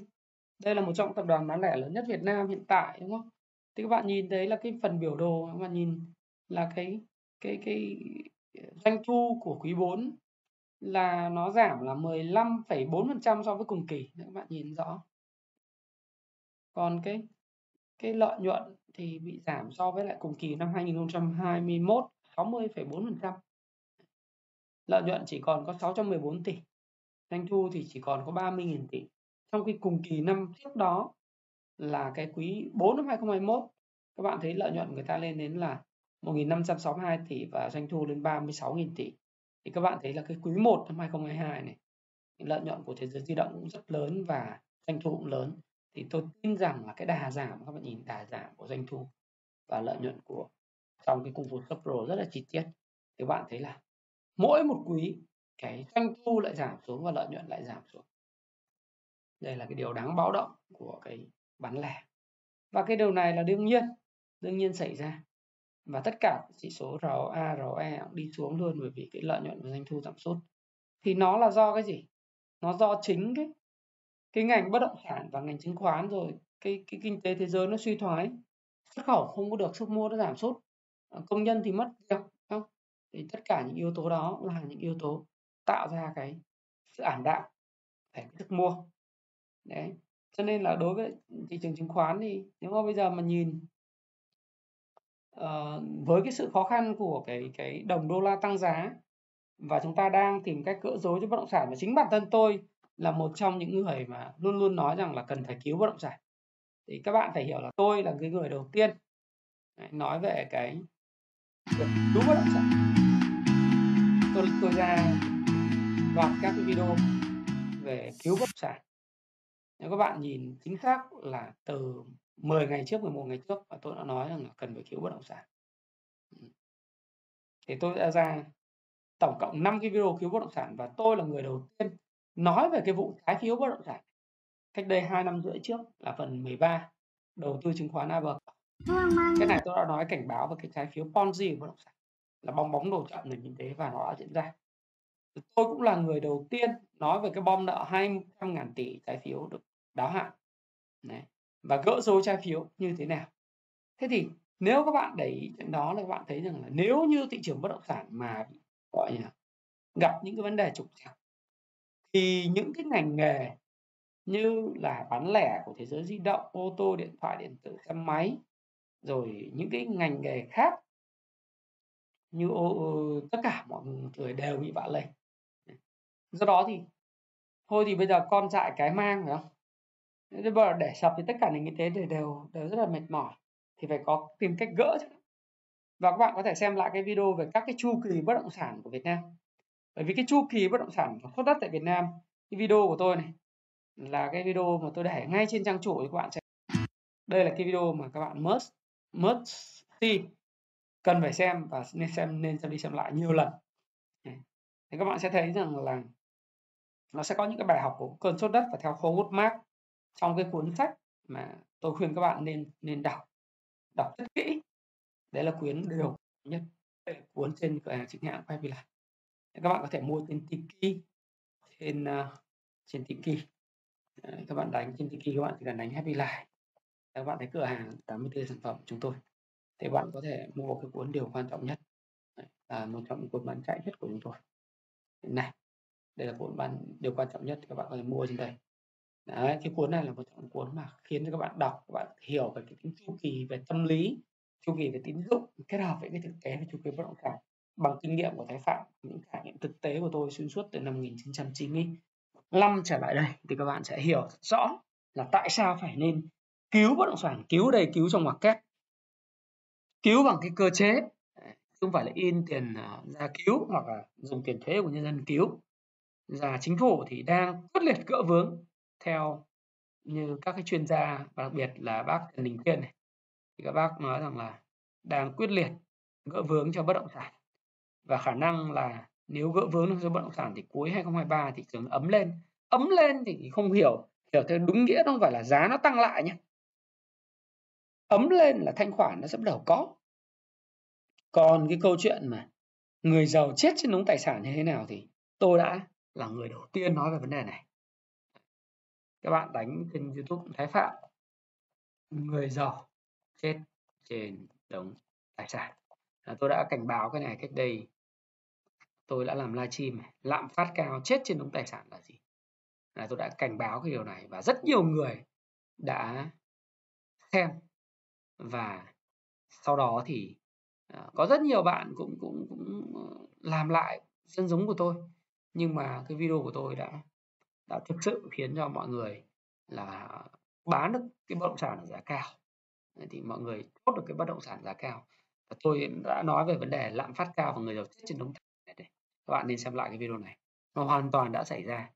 đây là một trong tập đoàn bán lẻ lớn nhất Việt Nam hiện tại đúng không? Thì các bạn nhìn thấy là cái phần biểu đồ các bạn nhìn là cái cái cái doanh thu của quý 4 là nó giảm là 15,4% so với cùng kỳ. Các bạn nhìn rõ. Còn cái cái lợi nhuận thì bị giảm so với lại cùng kỳ năm 2021 60,4% lợi nhuận chỉ còn có 614 tỷ doanh thu thì chỉ còn có 30.000 tỷ. Trong khi cùng kỳ năm trước đó là cái quý 4 năm 2021 các bạn thấy lợi nhuận người ta lên đến là 1.562 tỷ và doanh thu lên 36.000 tỷ. Thì các bạn thấy là cái quý 1 năm 2022 này lợi nhuận của thế giới di động cũng rất lớn và doanh thu cũng lớn thì tôi tin rằng là cái đà giảm các bạn nhìn đà giảm của doanh thu và lợi nhuận của trong cái cung phố Pro rất là chi tiết. Thì bạn thấy là mỗi một quý cái doanh thu lại giảm xuống và lợi nhuận lại giảm xuống. Đây là cái điều đáng báo động của cái bán lẻ. Và cái điều này là đương nhiên đương nhiên xảy ra. Và tất cả chỉ số ROA, ROE cũng đi xuống luôn bởi vì cái lợi nhuận và doanh thu giảm sút. Thì nó là do cái gì? Nó do chính cái cái ngành bất động sản và ngành chứng khoán rồi cái cái kinh tế thế giới nó suy thoái xuất khẩu không có được sức mua nó giảm sút ờ, công nhân thì mất việc không? Thì tất cả những yếu tố đó là những yếu tố tạo ra cái sự ảm đạm về sức mua. Đấy cho nên là đối với thị trường chứng khoán thì nếu mà bây giờ mà nhìn uh, với cái sự khó khăn của cái cái đồng đô la tăng giá và chúng ta đang tìm cách cỡ dối cho bất động sản và chính bản thân tôi là một trong những người mà luôn luôn nói rằng là cần phải cứu bất động sản. Thì các bạn phải hiểu là tôi là cái người đầu tiên nói về cái việc cứu bất động sản. Tôi tôi ra loạt các cái video về cứu bất động sản. Nếu các bạn nhìn chính xác là từ 10 ngày trước 11 ngày trước và tôi đã nói rằng là cần phải cứu bất động sản. Ừ. Thì tôi đã ra tổng cộng 5 cái video cứu bất động sản và tôi là người đầu tiên nói về cái vụ trái phiếu bất động sản cách đây 2 năm rưỡi trước là phần 13 đầu tư chứng khoán ABG cái này tôi đã nói cảnh báo về cái trái phiếu Ponzi của bất động sản là bong bóng đổ chậm nền kinh tế và nó đã diễn ra. Tôi cũng là người đầu tiên nói về cái bom nợ 200 ngàn tỷ trái phiếu được đáo hạn. Đấy. và gỡ rối trái phiếu như thế nào? Thế thì nếu các bạn để ý chuyện đó là các bạn thấy rằng là nếu như thị trường bất động sản mà gọi là gặp những cái vấn đề trục trặc thì những cái ngành nghề như là bán lẻ của thế giới di động, ô tô, điện thoại, điện tử, xe máy, rồi những cái ngành nghề khác như ừ, tất cả mọi người đều bị vạ lây do đó thì thôi thì bây giờ con dại cái mang, phải không? Bây giờ để sập thì tất cả nền kinh tế đều đều đều rất là mệt mỏi, thì phải có tìm cách gỡ chứ. Và các bạn có thể xem lại cái video về các cái chu kỳ bất động sản của Việt Nam bởi vì cái chu kỳ bất động sản và sốt đất tại Việt Nam, cái video của tôi này, là cái video mà tôi để ngay trên trang chủ cho các bạn xem. Đây là cái video mà các bạn must must see. Cần phải xem và nên xem nên xem đi xem lại nhiều lần. Thì các bạn sẽ thấy rằng là nó sẽ có những cái bài học của cơn sốt đất và theo khâu Woodmark trong cái cuốn sách mà tôi khuyên các bạn nên nên đọc. Đọc rất kỹ. Đấy là cuốn điều nhất cuốn trên cửa hàng chính hãng quay lại các bạn có thể mua trên Tiki trên uh, trên Tiki. Đấy, các bạn đánh trên Tiki các bạn chỉ cần đánh Happy Life. Các bạn thấy cửa hàng 84 sản phẩm của chúng tôi. Thì bạn có thể mua cái cuốn điều quan trọng nhất. Đấy, là một trong những cuốn bán chạy nhất của chúng tôi. Này đây là cuốn bán điều quan trọng nhất các bạn có thể mua trên đây. Đấy, cái cuốn này là một trong cuốn mà khiến cho các bạn đọc các bạn hiểu về cái tính chu kỳ về tâm lý chu kỳ về tín dụng kết hợp với cái thực tế về chu kỳ bất động sản bằng kinh nghiệm của Thái Phạm, những trải nghiệm thực tế của tôi xuyên suốt từ năm 1995 trở lại đây thì các bạn sẽ hiểu rõ là tại sao phải nên cứu bất động sản, cứu đây cứu trong ngoặc kép. Cứu bằng cái cơ chế không phải là in tiền à, ra cứu hoặc là dùng tiền thuế của nhân dân cứu. Và chính phủ thì đang quyết liệt gỡ vướng theo như các cái chuyên gia và đặc biệt là bác Trần Đình Thiên này. Thì các bác nói rằng là đang quyết liệt gỡ vướng cho bất động sản và khả năng là nếu gỡ vướng được bất động sản thì cuối 2023 thị trường ấm lên. Ấm lên thì không hiểu hiểu theo đúng nghĩa, không phải là giá nó tăng lại nhé ấm lên là thanh khoản nó sẽ bắt đầu có. Còn cái câu chuyện mà người giàu chết trên đống tài sản như thế nào thì tôi đã là người đầu tiên nói về vấn đề này. Các bạn đánh trên youtube thái phạm. Người giàu chết trên đống tài sản. Là tôi đã cảnh báo cái này cách đây tôi đã làm livestream lạm phát cao, chết trên đống tài sản là gì? Là tôi đã cảnh báo cái điều này và rất nhiều người đã xem. Và sau đó thì à, có rất nhiều bạn cũng cũng cũng ờ, làm lại dân giống của tôi. Nhưng mà cái video của tôi đã đã thực sự khiến cho mọi người là bán được cái bất động sản ở giá cao. Thì mọi người chốt được cái bất động sản giá cao. Và tôi đã nói về vấn đề lạm phát cao và người giàu chết trên đống các bạn nên xem lại cái video này. Nó hoàn toàn đã xảy ra.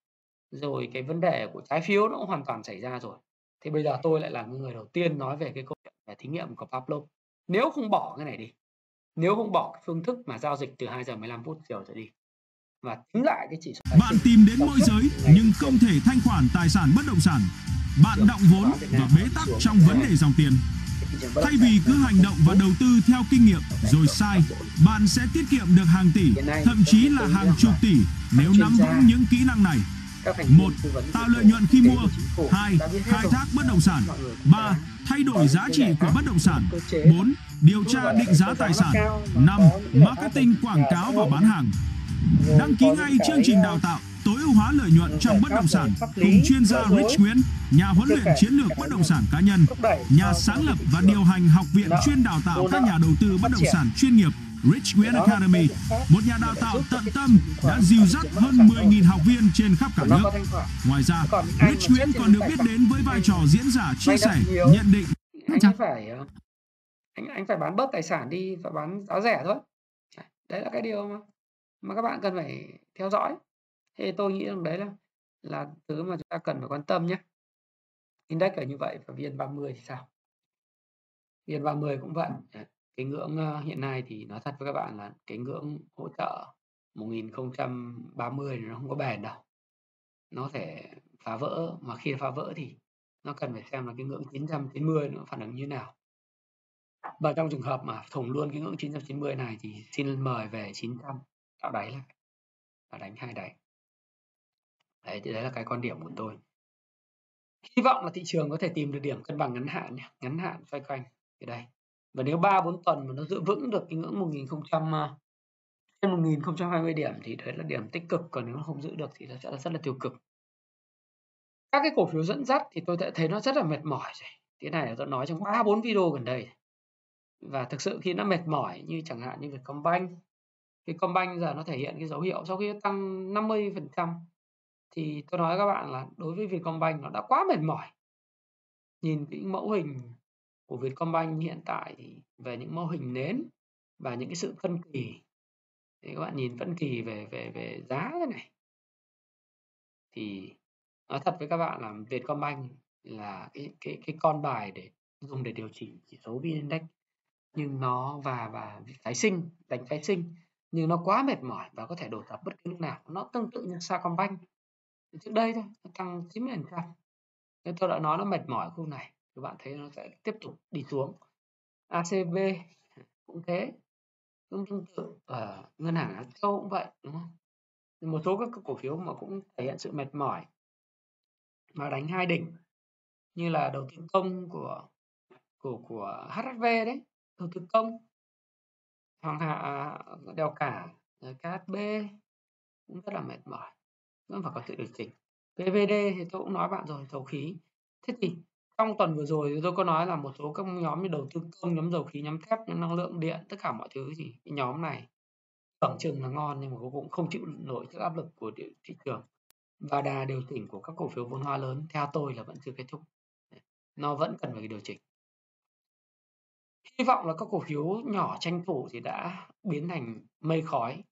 Rồi cái vấn đề của trái phiếu nó cũng hoàn toàn xảy ra rồi. Thì bây giờ tôi lại là người đầu tiên nói về cái câu chuyện về thí nghiệm của Pablo. Nếu không bỏ cái này đi nếu không bỏ cái phương thức mà giao dịch từ 2 giờ 15 phút chiều trở đi và tính lại cái chỉ số bạn tìm đến môi giới nhưng không thể thanh khoản tài sản bất động sản. Bạn động vốn và bế tắc trong vấn đề dòng tiền Thay vì cứ hành động và đầu tư theo kinh nghiệm rồi sai, bạn sẽ tiết kiệm được hàng tỷ, thậm chí là hàng chục tỷ nếu nắm vững những kỹ năng này. Một, tạo lợi nhuận khi mua. Hai, khai thác bất động sản. Ba, thay đổi giá trị của bất động sản. Bốn, điều tra định giá tài sản. Năm, marketing quảng cáo và bán hàng. Đăng ký ngay chương trình đào tạo tối ưu hóa lợi nhuận trong bất động sản. Cùng chuyên gia Rich Nguyễn, nhà huấn luyện chiến lược bất động sản cá nhân, nhà sáng lập và điều hành học viện chuyên đào tạo các nhà đầu tư bất động sản chuyên nghiệp. Rich Nguyễn Academy, một nhà đào tạo tận tâm đã dìu dắt hơn 10.000 học viên trên khắp cả nước. Ngoài ra, Rich Nguyễn còn được biết đến với vai trò diễn giả chia sẻ, nhận định. Anh phải ờ, anh anh phải bán bớt tài sản đi và bán giá rẻ thôi. Đấy là cái điều mà mà các bạn cần phải theo dõi. Thế tôi nghĩ rằng đấy là là thứ mà chúng ta cần phải quan tâm nhé. Index là như vậy và VN30 thì sao? VN30 cũng vậy. Cái ngưỡng ờ, hiện nay thì nói thật với các bạn là cái ngưỡng hỗ trợ 1030 nó không có bền đâu. Nó thể phá vỡ, mà khi phá vỡ thì nó cần phải xem là cái ngưỡng 990 nó phản ứng như nào. Và trong trường hợp mà thủng luôn cái ngưỡng 990 này thì xin mời về 900 tạo đáy lại và đánh hai đáy. Đấy thì đấy là cái quan điểm của tôi. Hy vọng là thị trường có thể tìm được điểm cân bằng ngắn hạn nhé, ngắn hạn xoay quanh ở đây. Và nếu 3 4 tuần mà nó giữ vững được cái ngưỡng 1000 à, trên 1020 điểm thì đấy là điểm tích cực, còn nếu không giữ được thì nó sẽ là rất là tiêu cực. Các cái cổ phiếu dẫn dắt thì tôi đã thấy nó rất là mệt mỏi rồi. Cái này là tôi nói trong 3 4 video gần đây. Và thực sự khi nó mệt mỏi như chẳng hạn như Vietcombank, Vietcombank giờ nó thể hiện cái dấu hiệu sau khi tăng 50% thì tôi nói các bạn là đối với Vietcombank nó đã quá mệt mỏi. Nhìn cái mẫu hình của Vietcombank hiện tại thì về những mô hình nến và những cái sự phân kỳ, thì các bạn nhìn phân kỳ về về về giá thế này. Thì nói thật với các bạn là Vietcombank là cái cái cái con bài để dùng để điều chỉnh chỉ số VN Index nhưng nó và và phái sinh, đánh phái sinh, nhưng nó quá mệt mỏi và có thể đổ tập bất cứ lúc nào. Nó tương tự như Sacombank trước đây thôi, nó tăng 90% nên tôi đã nói nó mệt mỏi khu này, các bạn thấy nó sẽ tiếp tục đi xuống. ACB cũng thế. Cũng tương tự ở ngân hàng Á Châu cũng vậy, đúng không? Một số các cổ phiếu mà cũng thể hiện sự mệt mỏi, mà đánh hai đỉnh, như là đầu tư công của của của HSV đấy, đầu tư công. Hoàng hạ à, đèo cả KHB cũng rất là mệt mỏi vẫn phải có sự điều chỉnh. PVD thì tôi cũng nói bạn rồi, dầu khí. Thế thì trong tuần vừa rồi tôi có nói là một số các nhóm như đầu tư công, nhóm dầu khí, nhóm thép, nhóm năng lượng điện, tất cả mọi thứ gì cái nhóm này tưởng chừng là ngon nhưng mà cũng không chịu nổi sức áp lực của thị trường. Và đà điều chỉnh của các cổ phiếu vốn hóa lớn theo tôi là vẫn chưa kết thúc. Nó vẫn cần phải điều chỉnh. Hy vọng là các cổ phiếu nhỏ tranh thủ thì đã biến thành mây khói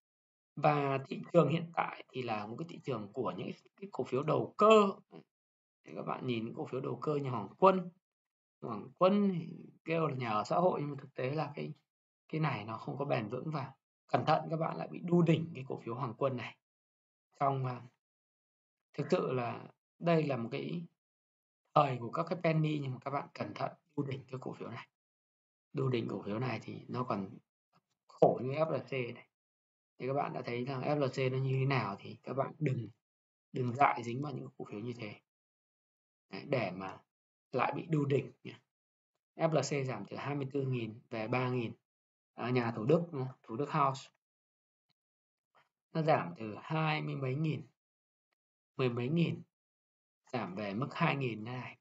và thị trường hiện tại thì là một cái thị trường của những cái cổ phiếu đầu cơ. Thì các bạn nhìn cổ phiếu đầu cơ như Hoàng Quân. Hoàng Quân kêu là nhà ở xã hội nhưng mà thực tế là cái cái này nó không có bền vững và cẩn thận, các bạn lại bị đu đỉnh cái cổ phiếu Hoàng Quân này. Trong à, thực sự là đây là một cái thời của các cái penny nhưng mà các bạn cẩn thận đu đỉnh cái cổ phiếu này. Đu đỉnh cổ phiếu này thì nó còn khổ như FLC này thì các bạn đã thấy rằng FLC nó như thế nào thì các bạn đừng đừng dại dính vào những cổ phiếu như thế. Đấy, để mà lại bị đu đỉnh. FLC giảm từ 24.000 về 3.000 ở à, nhà Thủ Đức Thủ Đức House. Nó giảm từ hai mươi mấy nghìn mười mấy nghìn giảm về mức hai nghìn này.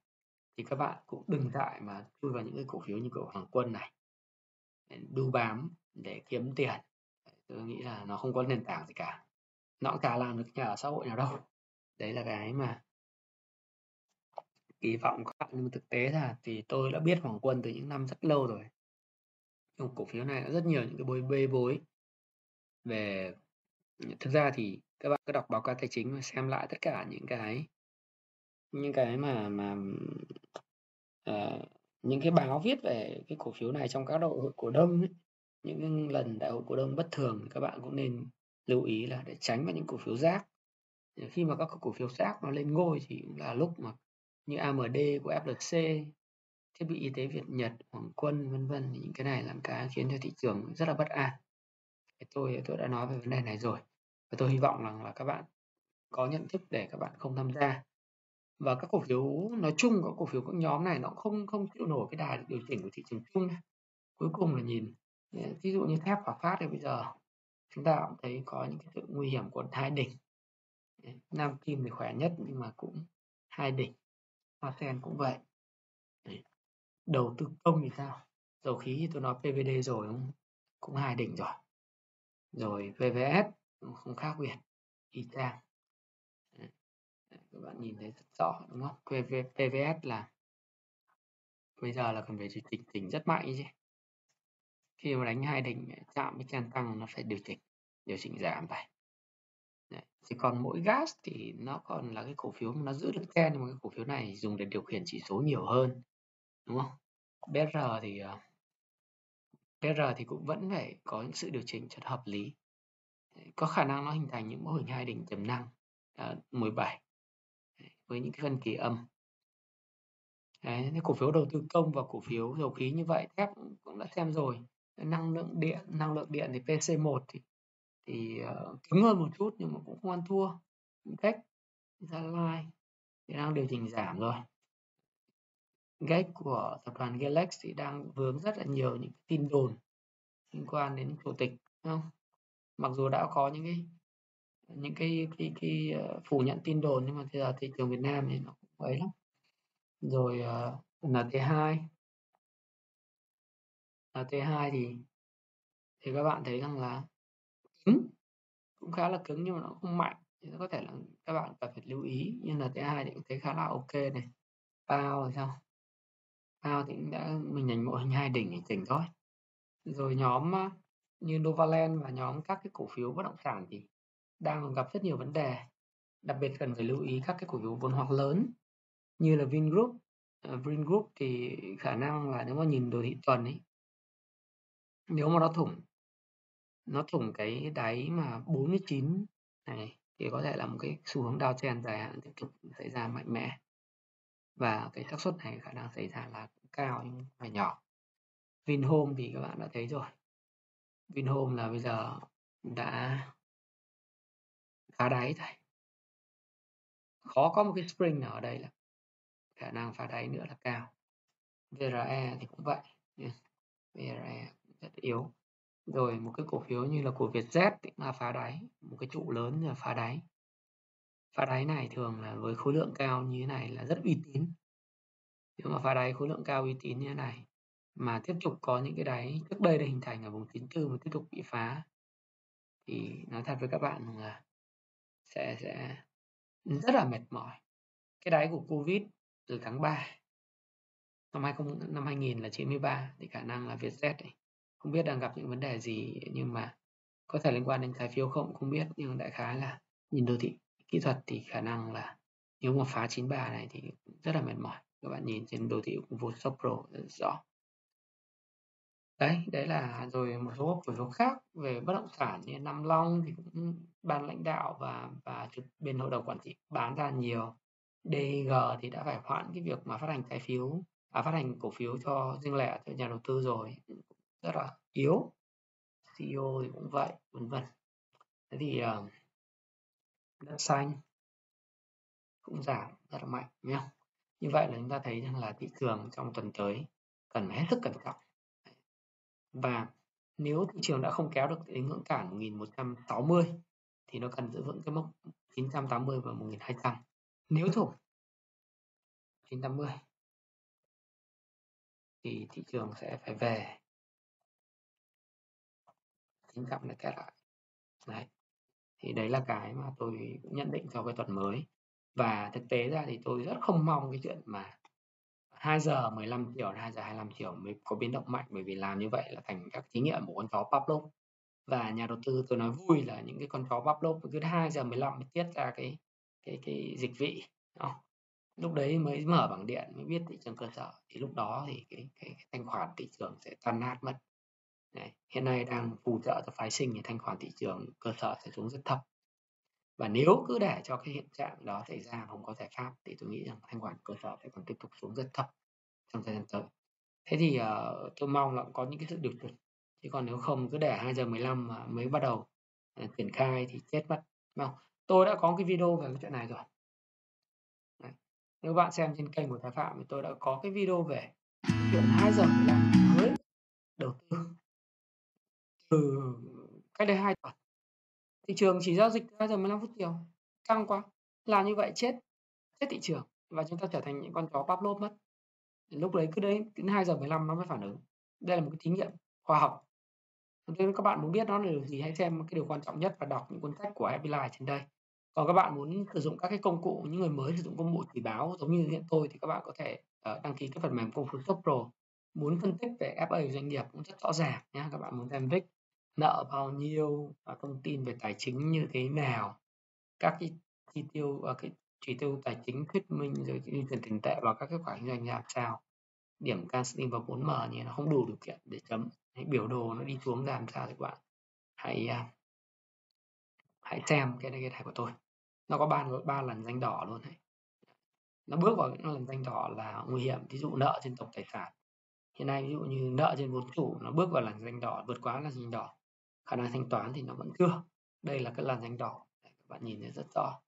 Thì các bạn cũng đừng dại mà chui vào những cái cổ phiếu như cổ Hoàng Quân này. Đu bám để kiếm tiền tôi nghĩ là nó không có nền tảng gì cả. Nó cũng chả làm được nhà ở xã hội nào đâu. Đấy là cái mà kỳ vọng các bạn. Nhưng thực tế là thì tôi đã biết Hoàng Quân từ những năm rất lâu rồi. Trong cổ phiếu này có rất nhiều những cái bối bê bối. Về thực ra thì các bạn cứ đọc báo cáo tài chính và xem lại tất cả những cái những cái mà mà uh, những cái báo viết về cái cổ phiếu này trong các đội hội cổ đông ấy, những lần đại hội cổ đông bất thường các bạn cũng nên lưu ý là để tránh vào những cổ phiếu rác. Khi mà các cổ phiếu rác nó lên ngôi thì cũng là lúc mà như AMD của FLC thiết bị y tế Việt Nhật, Hoàng Quân, vân vân những cái này làm cái khiến cho thị trường rất là bất an. Tôi tôi đã nói về vấn đề này rồi và tôi hy vọng rằng là các bạn có nhận thức để các bạn không tham gia. Và các cổ phiếu nói chung, các cổ phiếu các nhóm này nó không không chịu nổi cái đà điều chỉnh của thị trường chung cuối cùng là nhìn ví dụ như thép hòa phát thì bây giờ chúng ta cũng thấy có những cái sự nguy hiểm của hai đỉnh. Nam kim thì khỏe nhất nhưng mà cũng hai đỉnh. Hoa sen cũng vậy. Đầu tư công thì sao? Dầu khí thì tôi nói pvd rồi cũng cũng hai đỉnh rồi. Rồi vvs không khác biệt. Y chang. Các bạn nhìn thấy rất rõ đúng không? PV, PVS là bây giờ là cần phải chỉnh chỉnh rất mạnh chứ khi mà đánh hai đỉnh ờ, chạm với chen tăng nó phải điều chỉnh điều chỉnh giảm vậy thì còn mỗi gas thì nó còn là cái cổ phiếu mà nó giữ được chen nhưng mà cái cổ phiếu này dùng để điều khiển chỉ số nhiều hơn đúng không? BR thì ờ, BR thì cũng vẫn phải có những sự điều chỉnh cho hợp lý. Có khả năng nó hình thành những mô hình hai đỉnh tiềm năng ờ, à, 17 với những cái phân kỳ âm. Đấy, cổ phiếu đầu tư công và cổ phiếu dầu khí như vậy thép cũng đã xem rồi năng lượng điện năng lượng điện thì PC1 thì thì ờ, uh, cứng hơn một chút nhưng mà cũng không ăn thua cách Gia Lai thì đang điều chỉnh giảm rồi. Gách của tập đoàn Galex thì đang vướng rất là nhiều những tin đồn liên quan đến chủ tịch không? Mặc dù đã có những cái những cái cái, cái, cái phủ nhận tin đồn nhưng mà bây giờ thị trường Việt Nam thì nó cũng ấy lắm. Rồi ờ, uh, NT2 NT2 thì thì các bạn thấy rằng là cứng cũng khá là cứng nhưng mà nó không mạnh. Thì có thể là các bạn cần phải lưu ý. Nhưng là T2 thì cũng thấy khá là ok này. Bao rồi sao? Bao thì cũng đã, mình nhành mộ hình hai đỉnh để chỉnh thôi. Rồi nhóm như Novaland và nhóm các cái cổ phiếu bất động sản thì đang gặp rất nhiều vấn đề. Đặc biệt cần phải lưu ý các cái cổ phiếu vốn hóa lớn như là Vingroup. Ờ, Vingroup thì khả năng là nếu mà nhìn đồ thị tuần ấy nếu mà nó thủng nó thủng cái đáy mà 49 này, thì có thể là một cái xu hướng downtrend dài hạn tiếp tục xảy ra mạnh mẽ. Và cái xác suất này khả năng xảy ra là cao nhưng phải nhỏ. Vinhome thì các bạn đã thấy rồi. Vinhome là bây giờ đã phá đáy thôi khó có một cái spring nào ở đây là khả năng phá đáy nữa là cao. VRE thì cũng vậy. VRE rất yếu. Rồi một cái cổ phiếu như là của Vietjet thì là phá đáy, một cái trụ lớn là phá đáy. Phá đáy này thường là với khối lượng cao như thế này là rất uy tín. Nếu mà phá đáy khối lượng cao uy tín như thế này, mà tiếp tục có những cái đáy, trước đây đã hình thành ở vùng 94 mà tiếp tục bị phá, thì nói thật với các bạn là sẽ sẽ rất là mệt mỏi. Cái đáy của Covid từ tháng 3 năm 20 năm 2000 là 93 thì khả năng là Vietjet này không biết đang gặp những vấn đề gì nhưng mà có thể liên quan đến trái phiếu không không biết nhưng đại khái là nhìn đồ thị kỹ thuật thì khả năng là nếu mà phá 93 này thì rất là mệt mỏi. Các bạn nhìn trên đồ thị của Vostock Pro rất rõ. Đấy đấy là rồi một số cổ phiếu khác về bất động sản như Nam Long thì cũng ban lãnh đạo và và bên hội đồng quản trị bán ra nhiều. DG thì đã phải hoãn cái việc mà phát hành trái phiếu à, phát hành cổ phiếu cho riêng lẻ cho nhà đầu tư rồi rất là yếu. CEO thì cũng vậy vân vân. Thế thì uh, đất xanh cũng giảm rất là mạnh nhé như vậy là chúng ta thấy rằng là thị trường trong tuần tới cần hết sức cẩn trọng. Và nếu thị trường đã không kéo được đến ngưỡng cản 1160 thì nó cần giữ vững cái mốc 980 và 1200 nếu thủng 980 thì thị trường sẽ phải về. 900 để kết lại. Đấy. Thì đấy là cái mà tôi nhận định cho cái tuần mới. Và thực tế ra thì tôi rất không mong cái chuyện mà 2 giờ 15 chiều 2 giờ 25 chiều mới có biến động mạnh bởi vì làm như vậy là thành các thí nghiệm của con chó Pavlov. Và nhà đầu tư tôi nói vui là những cái con chó Pavlov cứ 2 giờ 15 mới tiết ra cái cái cái dịch vị đó. lúc đấy mới mở bảng điện mới biết thị trường cơ sở. Thì lúc đó thì cái cái, cái thanh khoản thị trường sẽ tan nát mất. Đấy, hiện nay đang phù trợ cho phái sinh thì thanh khoản thị trường cơ sở sẽ xuống rất thấp. Và nếu cứ để cho cái hiện trạng đó xảy ra không có giải pháp thì tôi nghĩ rằng thanh khoản cơ sở sẽ còn tiếp tục xuống rất thấp trong thời gian tới. Thế thì uh, tôi mong là có những cái sự điều chỉnh. Chứ còn nếu không cứ để 2 giờ 15 mà mới bắt đầu uh, triển khai thì chết mất. Đúng không? Tôi đã có cái video về cái chuyện này rồi. Đấy. nếu bạn xem trên kênh của Thái Phạm thì tôi đã có cái video về chuyện 2 giờ 15 mới đầu tư từ cách đây hai tuần. Thị trường chỉ giao dịch 2 giờ 15 phút chiều, căng quá, làm như vậy chết chết thị trường và chúng ta trở thành những con chó Pavlov mất. Lúc đấy cứ đấy đến 2 giờ 15 nó mới phản ứng. Đây là một cái thí nghiệm khoa học. Nếu các bạn muốn biết nó là điều gì hãy xem cái điều quan trọng nhất và đọc những cuốn sách của Happy Life trên đây. Còn các bạn muốn sử dụng các cái công cụ, những người mới sử dụng công cụ chỉ báo giống như hiện tôi thì các bạn có thể ờ, đăng ký cái phần mềm công Phu Pro muốn phân tích về FA doanh nghiệp cũng rất rõ ràng nhé các bạn muốn xem VIX nợ bao nhiêu và thông tin về tài chính như thế nào, các cái chi tiêu và cái chỉ tiêu tài chính thuyết minh rồi di chuyển tiền tệ và các kết quả kinh doanh làm sao. Điểm canceling và 4M như nó không đủ điều kiện để chấm. Hãy biểu đồ nó đi xuống làm sao thì các bạn hãy à, hãy xem cái này cái này của tôi. Nó có ba ba lần danh đỏ luôn này. Nó bước vào những lần danh đỏ là nguy hiểm. Ví dụ nợ trên tổng tài sản hiện nay ví dụ như nợ trên vốn chủ nó bước vào làn danh đỏ, vượt quá làn danh đỏ, khả năng thanh toán thì nó vẫn chưa. Đây là cái làn danh đỏ các bạn nhìn thấy rất rõ.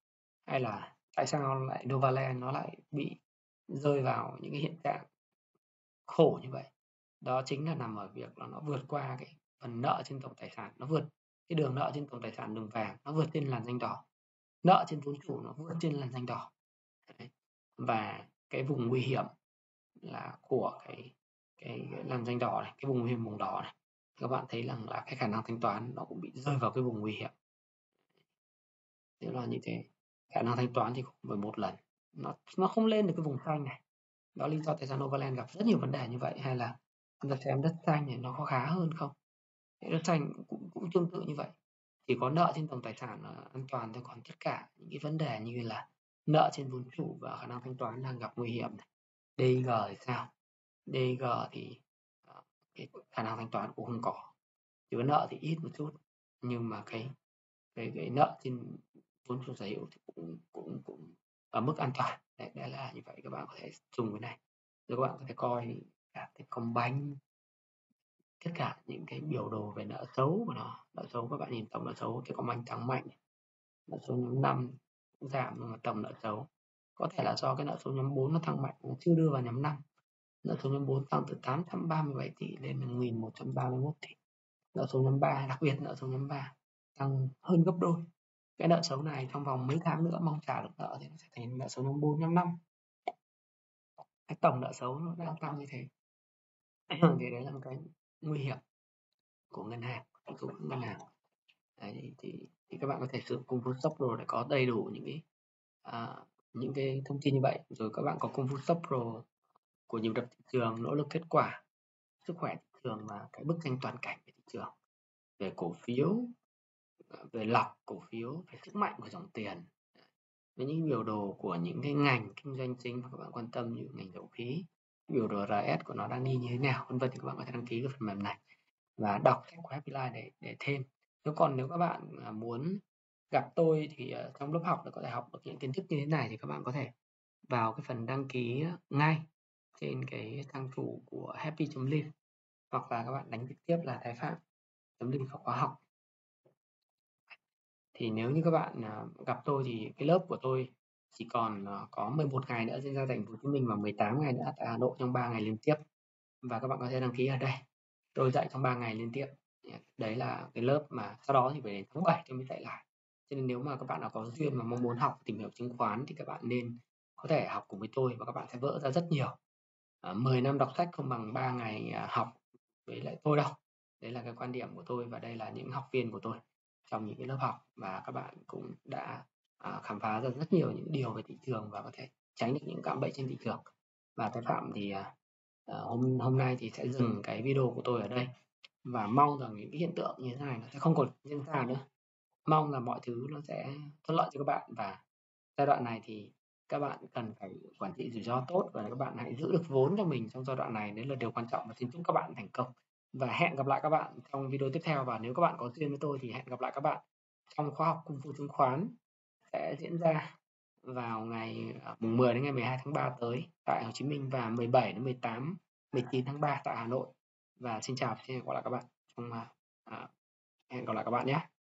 Hay là tại sao lại Novaland, nó lại bị rơi vào những cái hiện trạng khổ như vậy? Đó chính là nằm ở việc là nó vượt qua cái phần nợ trên tổng tài sản, nó vượt cái đường nợ trên tổng tài sản đường vàng, nó vượt trên làn danh đỏ. Nợ trên vốn chủ nó vượt trên làn danh đỏ. Và cái vùng nguy hiểm là của cái cái, làn danh đỏ này cái vùng nguy hiểm vùng đỏ này các bạn thấy rằng là cái khả năng thanh toán nó cũng bị rơi vào cái vùng nguy hiểm. Tức là như thế khả năng thanh toán thì cũng phải một lần. Nó nó không lên được cái vùng xanh này. Đó lý do tại sao Novaland gặp rất nhiều vấn đề như vậy hay là chúng ta xem đất xanh này nó có khá hơn không? Đất xanh cũng, cũng tương tự như vậy. Chỉ có nợ trên tổng tài sản là an toàn thôi còn tất cả những cái vấn đề như là nợ trên vốn chủ và khả năng thanh toán đang gặp nguy hiểm này. DG thì sao DG thì à, cái khả năng thanh toán cũng không có. Chứ nợ thì ít một chút nhưng mà cái cái, cái nợ trên vốn chủ sở hữu thì cũng cũng cũng ở mức an toàn. Đấy, đấy là như vậy các bạn có thể dùng cái này. Rồi các bạn có thể coi cả cái công banh tất cả những cái biểu đồ về nợ xấu của nó nợ xấu các bạn nhìn tổng nợ xấu cái công banh tăng mạnh nợ xấu nhóm năm giảm nhưng mà tổng nợ xấu có thể là do cái nợ xấu nhóm 4 nó tăng mạnh nó chưa đưa vào nhóm 5 nợ số nhóm 4 tăng từ 837 tỷ lên 1131 tỷ. Nợ số nhóm 3 đặc biệt nợ số nhóm 3 tăng hơn gấp đôi. Cái nợ xấu này trong vòng mấy tháng nữa mong trả được nợ thì nó sẽ thành nợ xấu nhóm 4 nhóm 5 cái tổng nợ xấu nó đang tăng như thế. [clears throat] Thì đấy là một cái nguy hiểm của ngân hàng của ngân hàng. Đấy, thì, thì các bạn có thể sử dụng công vụ stop pro để có đầy đủ những cái à, những cái thông tin như vậy. Rồi các bạn có công vụ stop pro của nhịp đập thị trường nỗ lực kết quả, sức khỏe thị trường và cái bức tranh toàn cảnh về thị trường. Về cổ phiếu ờ, về lọc cổ phiếu, về sức mạnh của dòng tiền. Với những biểu đồ của những cái ngành kinh doanh chính mà các bạn quan tâm như ngành dầu khí, biểu đồ RS của nó đang đi như thế nào, vân vân thì các bạn có thể đăng ký cái phần mềm này và đọc sách của Happy Life để để thêm. Nếu còn nếu các bạn à, muốn gặp tôi thì ờ, trong lớp học để có thể học được những kiến thức như thế này thì các bạn có thể vào cái phần đăng ký ngay trên cái trang chủ của happy.live hoặc là các bạn đánh trực tiếp là thái phạm live khóa học. Thì nếu như các bạn à, gặp tôi thì cái lớp của tôi chỉ còn à, có 11 ngày nữa diễn ra thành phố Hồ Chí Minh và 18 ngày nữa tại Hà Nội trong 3 ngày liên tiếp. Và các bạn có thể đăng ký ở đây. Tôi dạy trong 3 ngày liên tiếp. Đấy là cái lớp mà sau đó thì phải đến tháng 7 tôi mới dạy lại. Cho nên nếu mà các bạn nào có duyên mà mong muốn học, tìm hiểu chứng khoán thì các bạn nên có thể học cùng với tôi và các bạn sẽ vỡ ra rất nhiều. Ờ, à, 10 năm đọc sách không bằng 3 ngày à, học với lại tôi đâu. Đấy là cái quan điểm của tôi và đây là những học viên của tôi trong những cái lớp học và các bạn cũng đã à, khám phá ra rất nhiều những điều về thị trường và có thể tránh được những cạm bẫy trên thị trường. Và thái phạm thì à, ờ, hôm hôm nay thì sẽ dừng cái video của tôi ở đây và mong rằng những cái hiện tượng như thế này nó sẽ không còn diễn ra nữa. Mong là mọi thứ nó sẽ thuận lợi cho các bạn và giai đoạn này thì các bạn cần phải quản trị rủi ro tốt và các bạn hãy giữ được vốn cho mình trong giai đoạn này đấy là điều quan trọng. Và xin chúc các bạn thành công. Và hẹn gặp lại các bạn trong video tiếp theo. Và nếu các bạn có duyên với tôi thì hẹn gặp lại các bạn trong khóa học cung phu chứng khoán. Sẽ diễn ra vào ngày à, mùng 10 đến ngày 12 tháng 3 tới tại Hồ Chí Minh và 17 đến 18 19 tháng 3 tại Hà Nội. Và xin chào xin hẹn gặp lại các bạn trong à, à hẹn gặp lại các bạn nhé.